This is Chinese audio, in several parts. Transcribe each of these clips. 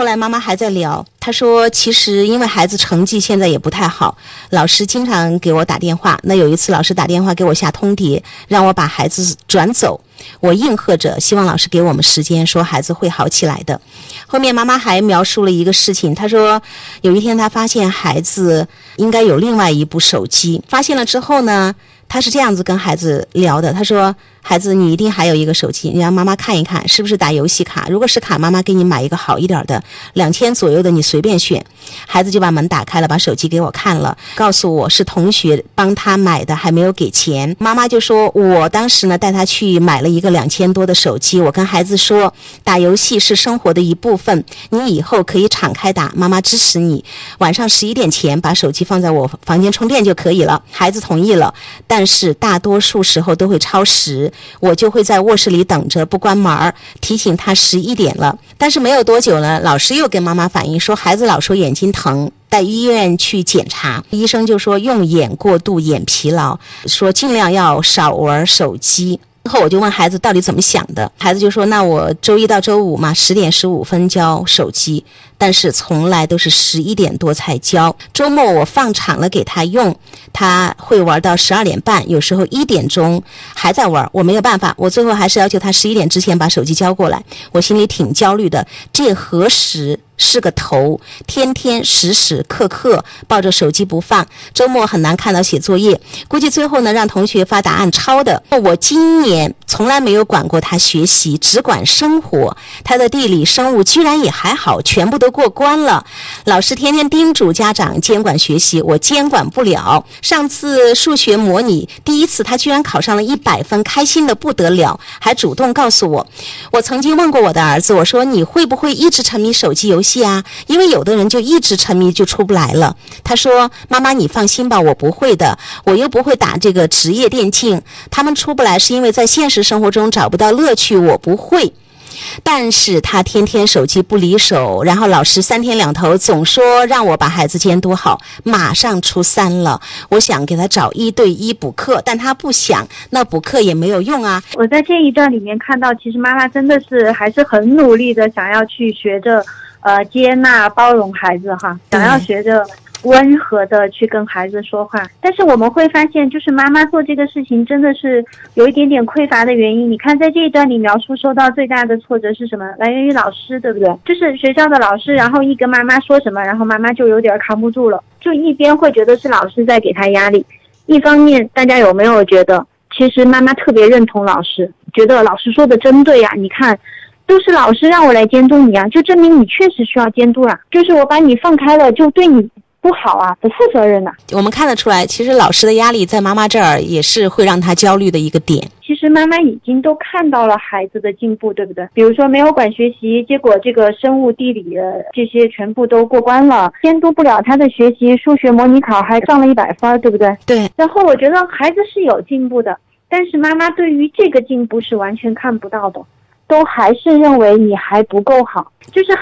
后来妈妈还在聊，她说其实因为孩子成绩现在也不太好，老师经常给我打电话。那有一次老师打电话给我下通牒，让我把孩子转走。我应和着，希望老师给我们时间，说孩子会好起来的。后面妈妈还描述了一个事情，她说有一天她发现孩子应该有另外一部手机，发现了之后呢，她是这样子跟孩子聊的，她说。孩子，你一定还有一个手机，你让妈妈看一看，是不是打游戏卡？如果是卡，妈妈给你买一个好一点的，两千左右的，你随便选。孩子就把门打开了，把手机给我看了，告诉我是同学帮他买的，还没有给钱。妈妈就说，我当时呢带他去买了一个两千多的手机。我跟孩子说，打游戏是生活的一部分，你以后可以敞开打，妈妈支持你。晚上十一点前把手机放在我房间充电就可以了。孩子同意了，但是大多数时候都会超时。我就会在卧室里等着，不关门儿，提醒他十一点了。但是没有多久呢，老师又跟妈妈反映说，孩子老说眼睛疼，带医院去检查，医生就说用眼过度、眼疲劳，说尽量要少玩手机。之后我就问孩子到底怎么想的，孩子就说：“那我周一到周五嘛，十点十五分交手机，但是从来都是十一点多才交。周末我放长了给他用，他会玩到十二点半，有时候一点钟还在玩。我没有办法，我最后还是要求他十一点之前把手机交过来。我心里挺焦虑的，这何时？”是个头，天天时时刻刻抱着手机不放，周末很难看到写作业，估计最后呢让同学发答案抄的。我今年从来没有管过他学习，只管生活。他的地理、生物居然也还好，全部都过关了。老师天天叮嘱家长监管学习，我监管不了。上次数学模拟第一次，他居然考上了一百分，开心的不得了，还主动告诉我。我曾经问过我的儿子，我说你会不会一直沉迷手机游戏？啊，因为有的人就一直沉迷就出不来了。他说：“妈妈，你放心吧，我不会的，我又不会打这个职业电竞。他们出不来是因为在现实生活中找不到乐趣，我不会。”但是他天天手机不离手，然后老师三天两头总说让我把孩子监督好。马上初三了，我想给他找一对一补课，但他不想，那补课也没有用啊。我在这一段里面看到，其实妈妈真的是还是很努力的，想要去学着，呃，接纳包容孩子哈，想要学着。温和的去跟孩子说话，但是我们会发现，就是妈妈做这个事情真的是有一点点匮乏的原因。你看，在这一段里描述受到最大的挫折是什么？来源于老师，对不对？就是学校的老师，然后一跟妈妈说什么，然后妈妈就有点扛不住了，就一边会觉得是老师在给他压力，一方面大家有没有觉得，其实妈妈特别认同老师，觉得老师说的真对呀？你看，都是老师让我来监督你啊，就证明你确实需要监督啊。就是我把你放开了，就对你。不好啊，不负责任呐。我们看得出来，其实老师的压力在妈妈这儿也是会让她焦虑的一个点。其实妈妈已经都看到了孩子的进步，对不对？比如说没有管学习，结果这个生物、地理这些全部都过关了，监督不了他的学习，数学模拟考还上了一百分，对不对？对。然后我觉得孩子是有进步的，但是妈妈对于这个进步是完全看不到的，都还是认为你还不够好，就是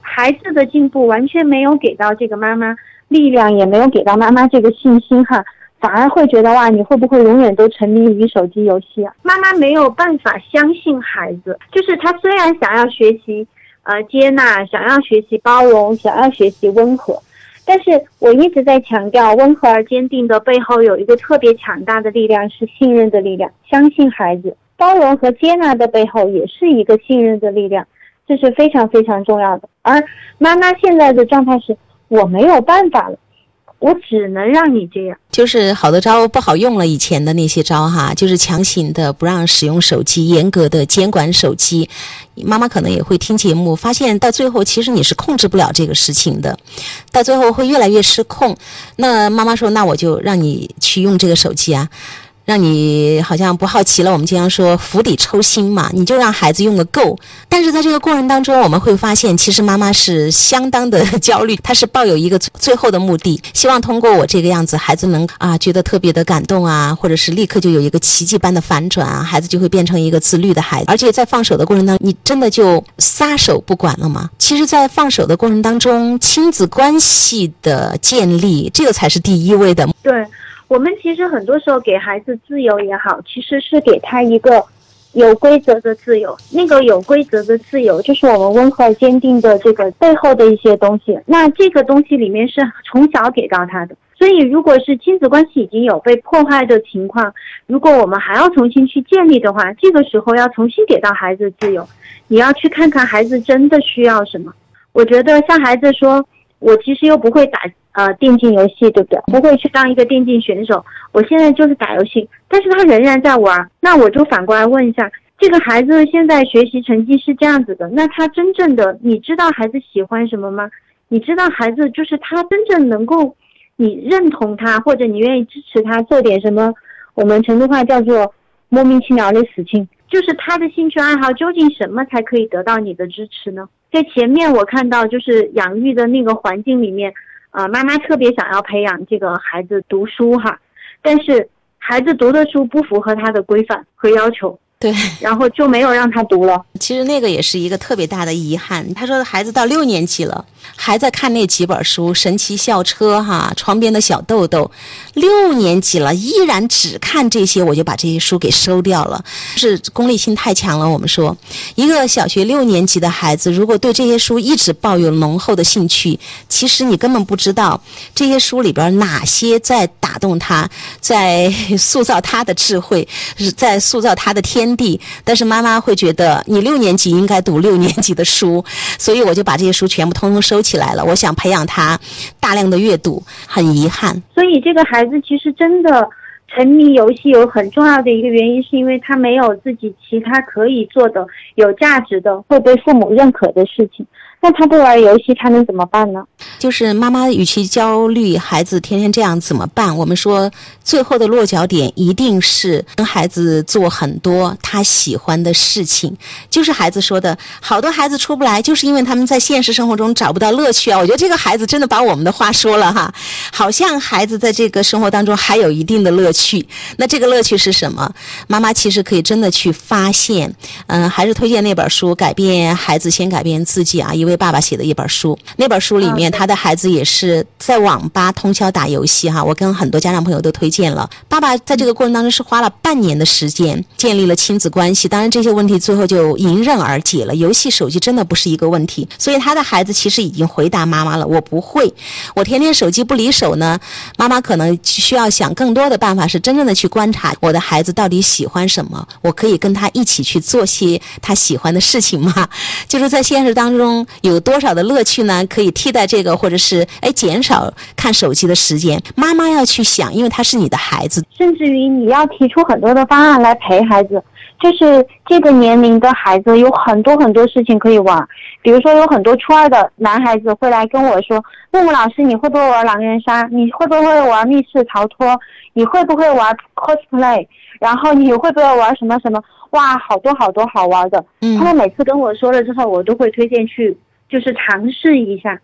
孩子的进步完全没有给到这个妈妈。力量也没有给到妈妈这个信心哈，反而会觉得哇，你会不会永远都沉迷于手机游戏啊？妈妈没有办法相信孩子，就是他虽然想要学习，呃，接纳，想要学习包容，想要学习温和，但是我一直在强调，温和而坚定的背后有一个特别强大的力量，是信任的力量，相信孩子，包容和接纳的背后也是一个信任的力量，这是非常非常重要的。而妈妈现在的状态是。我没有办法了，我只能让你这样。就是好多招不好用了，以前的那些招哈，就是强行的不让使用手机，严格的监管手机。妈妈可能也会听节目，发现到最后其实你是控制不了这个事情的，到最后会越来越失控。那妈妈说，那我就让你去用这个手机啊。让你好像不好奇了，我们经常说釜底抽薪嘛，你就让孩子用个够。但是在这个过程当中，我们会发现，其实妈妈是相当的焦虑，她是抱有一个最后的目的，希望通过我这个样子，孩子能啊觉得特别的感动啊，或者是立刻就有一个奇迹般的反转啊，孩子就会变成一个自律的孩子。而且在放手的过程当中，你真的就撒手不管了吗？其实，在放手的过程当中，亲子关系的建立，这个才是第一位的。对。我们其实很多时候给孩子自由也好，其实是给他一个有规则的自由，那个有规则的自由，就是我们温和坚定的这个背后的一些东西。那这个东西里面是从小给到他的，所以如果是亲子关系已经有被破坏的情况，如果我们还要重新去建立的话，这个时候要重新给到孩子自由，你要去看看孩子真的需要什么。我觉得像孩子说，我其实又不会打。呃，电竞游戏对不对？不会去当一个电竞选手。我现在就是打游戏，但是他仍然在玩。那我就反过来问一下，这个孩子现在学习成绩是这样子的，那他真正的，你知道孩子喜欢什么吗？你知道孩子就是他真正能够，你认同他或者你愿意支持他做点什么？我们成都话叫做莫名其妙的事情，就是他的兴趣爱好究竟什么才可以得到你的支持呢？在前面我看到就是养育的那个环境里面。啊，妈妈特别想要培养这个孩子读书哈，但是孩子读的书不符合他的规范和要求。对，然后就没有让他读了。其实那个也是一个特别大的遗憾。他说孩子到六年级了，还在看那几本书，《神奇校车》哈，《床边的小豆豆》。六年级了，依然只看这些，我就把这些书给收掉了。是功利性太强了。我们说，一个小学六年级的孩子，如果对这些书一直抱有浓厚的兴趣，其实你根本不知道这些书里边哪些在打动他，在 塑造他的智慧，是在塑造他的天。地，但是妈妈会觉得你六年级应该读六年级的书，所以我就把这些书全部通通收收起来了。我想培养他大量的阅读，很遗憾。所以这个孩子其实真的沉迷游戏有很重要的一个原因，是因为他没有自己其他可以做的有价值的、会被父母认可的事情。那他不玩游戏，他能怎么办呢？就是妈妈与其焦虑孩子天天这样怎么办？我们说最后的落脚点一定是跟孩子做很多他喜欢的事情。就是孩子说的，好多孩子出不来，就是因为他们在现实生活中找不到乐趣啊。我觉得这个孩子真的把我们的话说了哈，好像孩子在这个生活当中还有一定的乐趣。那这个乐趣是什么？妈妈其实可以真的去发现。嗯，还是推荐那本书《改变孩子，先改变自己》啊，因为。爸爸写的一本书，那本书里面他的孩子也是在网吧通宵打游戏哈。我跟很多家长朋友都推荐了。爸爸在这个过程当中是花了半年的时间建立了亲子关系，当然这些问题最后就迎刃而解了。游戏、手机真的不是一个问题，所以他的孩子其实已经回答妈妈了：我不会，我天天手机不离手呢。妈妈可能需要想更多的办法，是真正的去观察我的孩子到底喜欢什么，我可以跟他一起去做些他喜欢的事情吗？就是在现实当中。有多少的乐趣呢？可以替代这个，或者是哎减少看手机的时间。妈妈要去想，因为他是你的孩子，甚至于你要提出很多的方案来陪孩子。就是这个年龄的孩子有很多很多事情可以玩，比如说有很多初二的男孩子会来跟我说：“木木老师，你会不会玩狼人杀？你会不会玩密室逃脱？你会不会玩 cosplay？然后你会不会玩什么什么？哇，好多好多好玩的。”他们每次跟我说了之后，我都会推荐去。就是尝试一下，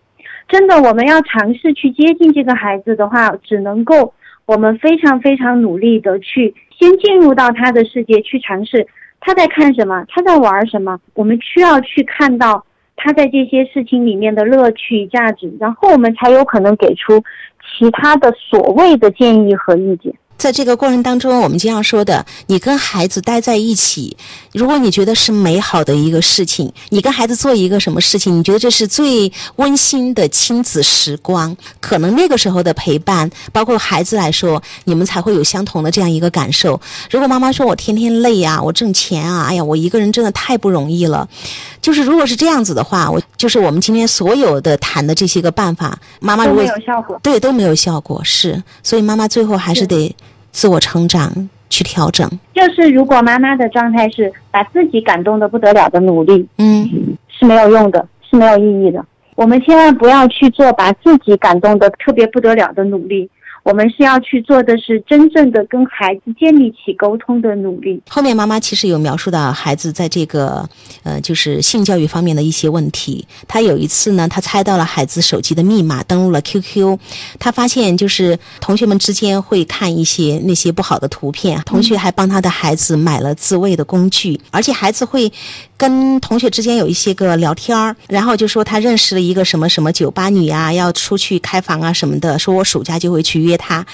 真的，我们要尝试去接近这个孩子的话，只能够我们非常非常努力的去先进入到他的世界去尝试，他在看什么，他在玩什么，我们需要去看到他在这些事情里面的乐趣价值，然后我们才有可能给出其他的所谓的建议和意见。在这个过程当中，我们经常说的，你跟孩子待在一起，如果你觉得是美好的一个事情，你跟孩子做一个什么事情，你觉得这是最温馨的亲子时光，可能那个时候的陪伴，包括孩子来说，你们才会有相同的这样一个感受。如果妈妈说我天天累啊，我挣钱啊，哎呀，我一个人真的太不容易了，就是如果是这样子的话，我就是我们今天所有的谈的这些个办法，妈妈如果没有效果，对都没有效果，是，所以妈妈最后还是得。自我成长，去调整。就是如果妈妈的状态是把自己感动的不得了的努力，嗯，是没有用的，是没有意义的。我们千万不要去做把自己感动的特别不得了的努力。我们是要去做的是真正的跟孩子建立起沟通的努力。后面妈妈其实有描述到孩子在这个呃，就是性教育方面的一些问题。他有一次呢，他猜到了孩子手机的密码，登录了 QQ，他发现就是同学们之间会看一些那些不好的图片，同学还帮他的孩子买了自慰的工具，而且孩子会。跟同学之间有一些个聊天儿，然后就说他认识了一个什么什么酒吧女啊，要出去开房啊什么的，说我暑假就会去约他。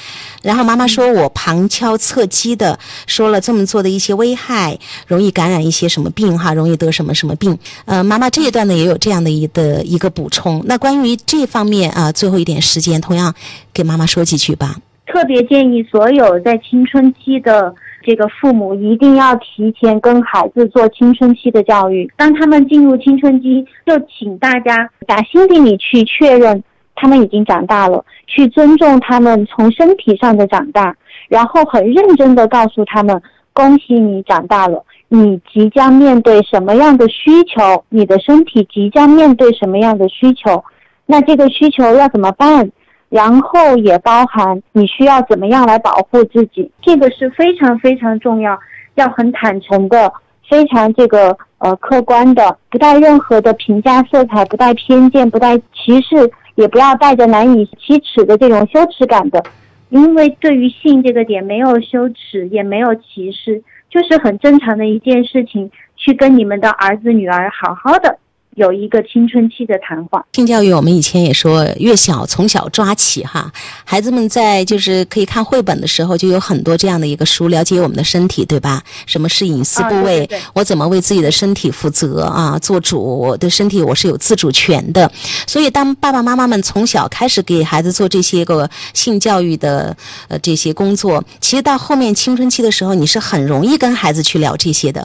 然后妈妈说我旁敲侧击的说了这么做的一些危害，容易感染一些什么病哈，容易得什么什么病。呃，妈妈这一段呢也有这样的一的一个补充。那关于这方面啊，最后一点时间，同样给妈妈说几句吧。特别建议所有在青春期的这个父母一定要提前跟孩子做青春期的教育。当他们进入青春期，就请大家打心底里去确认。他们已经长大了，去尊重他们从身体上的长大，然后很认真的告诉他们：恭喜你长大了，你即将面对什么样的需求，你的身体即将面对什么样的需求，那这个需求要怎么办？然后也包含你需要怎么样来保护自己，这个是非常非常重要，要很坦诚的，非常这个呃客观的，不带任何的评价色彩，不带偏见，不带歧视。也不要带着难以启齿的这种羞耻感的，因为对于性这个点没有羞耻，也没有歧视，就是很正常的一件事情，去跟你们的儿子女儿好好的。有一个青春期的谈话，性教育我们以前也说，越小从小抓起哈，孩子们在就是可以看绘本的时候，就有很多这样的一个书，了解我们的身体，对吧？什么是隐私部位？我怎么为自己的身体负责啊？做主，我的身体我是有自主权的。所以，当爸爸妈妈们从小开始给孩子做这些个性教育的呃这些工作，其实到后面青春期的时候，你是很容易跟孩子去聊这些的。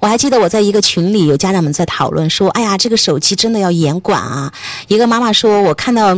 我还记得我在一个群里，有家长们在讨论说：“哎呀，这。”这个手机真的要严管啊！一个妈妈说：“我看到，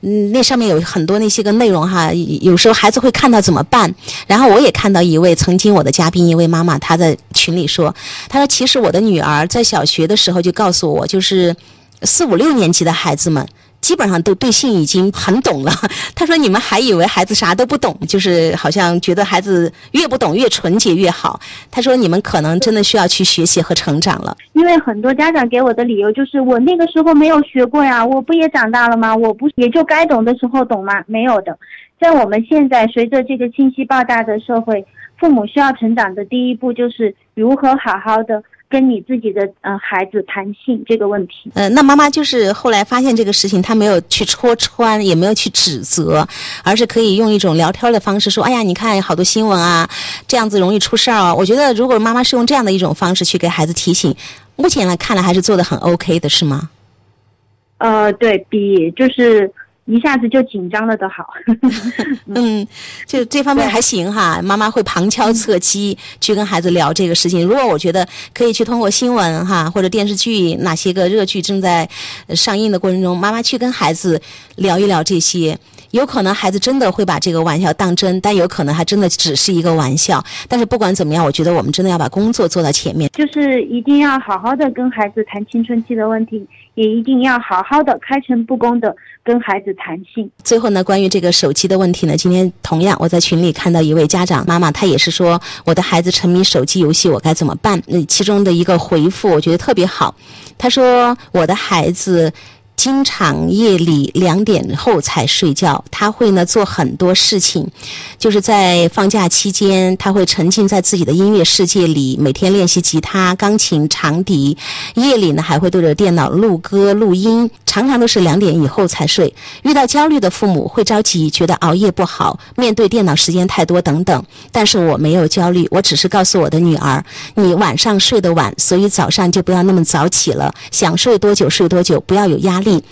嗯，那上面有很多那些个内容哈，有时候孩子会看到怎么办？”然后我也看到一位曾经我的嘉宾，一位妈妈，她在群里说：“她说其实我的女儿在小学的时候就告诉我，就是四五六年级的孩子们。”基本上都对性已经很懂了。他说：“你们还以为孩子啥都不懂，就是好像觉得孩子越不懂越纯洁越好。”他说：“你们可能真的需要去学习和成长了。”因为很多家长给我的理由就是：“我那个时候没有学过呀，我不也长大了吗？我不也就该懂的时候懂吗？没有的。在我们现在随着这个信息爆炸的社会，父母需要成长的第一步就是如何好好的。”跟你自己的呃孩子谈性这个问题，呃，那妈妈就是后来发现这个事情，她没有去戳穿，也没有去指责，而是可以用一种聊天的方式说：“哎呀，你看好多新闻啊，这样子容易出事儿啊。”我觉得如果妈妈是用这样的一种方式去给孩子提醒，目前来看来还是做的很 OK 的，是吗？呃，对比就是。一下子就紧张了的好，嗯，就这方面还行哈。妈妈会旁敲侧击去跟孩子聊这个事情。如果我觉得可以去通过新闻哈或者电视剧哪些个热剧正在上映的过程中，妈妈去跟孩子聊一聊这些，有可能孩子真的会把这个玩笑当真，但有可能还真的只是一个玩笑。但是不管怎么样，我觉得我们真的要把工作做到前面，就是一定要好好的跟孩子谈青春期的问题。也一定要好好的、开诚布公的跟孩子谈心。最后呢，关于这个手机的问题呢，今天同样我在群里看到一位家长妈妈，她也是说我的孩子沉迷手机游戏，我该怎么办？那其中的一个回复我觉得特别好，她说我的孩子。经常夜里两点后才睡觉，他会呢做很多事情，就是在放假期间，他会沉浸在自己的音乐世界里，每天练习吉他、钢琴、长笛。夜里呢还会对着电脑录歌、录音，常常都是两点以后才睡。遇到焦虑的父母会着急，觉得熬夜不好，面对电脑时间太多等等。但是我没有焦虑，我只是告诉我的女儿，你晚上睡得晚，所以早上就不要那么早起了，想睡多久睡多久，不要有压力。力，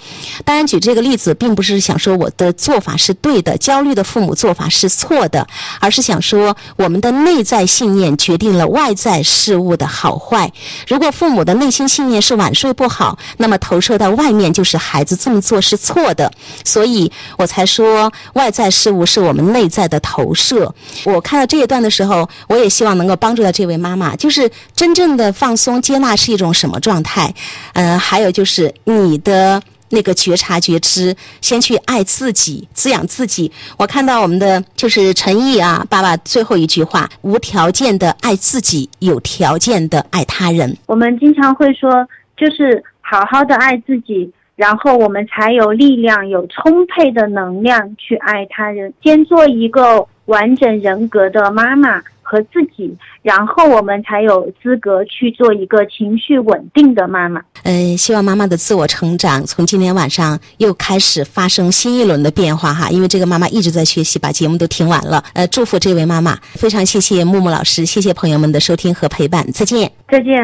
当然举这个例子，并不是想说我的做法是对的，焦虑的父母做法是错的，而是想说我们的内在信念决定了外在事物的好坏。如果父母的内心信念是晚睡不好，那么投射到外面就是孩子这么做是错的。所以我才说外在事物是我们内在的投射。我看到这一段的时候，我也希望能够帮助到这位妈妈，就是真正的放松接纳是一种什么状态？嗯，还有就是你的。那个觉察觉知，先去爱自己，滋养自己。我看到我们的就是陈毅啊，爸爸最后一句话：无条件的爱自己，有条件的爱他人。我们经常会说，就是好好的爱自己，然后我们才有力量，有充沛的能量去爱他人。先做一个完整人格的妈妈，和自己，然后我们才有资格去做一个情绪稳定的妈妈。嗯，希望妈妈的自我成长从今天晚上又开始发生新一轮的变化哈，因为这个妈妈一直在学习，把节目都听完了。呃，祝福这位妈妈，非常谢谢木木老师，谢谢朋友们的收听和陪伴，再见，再见。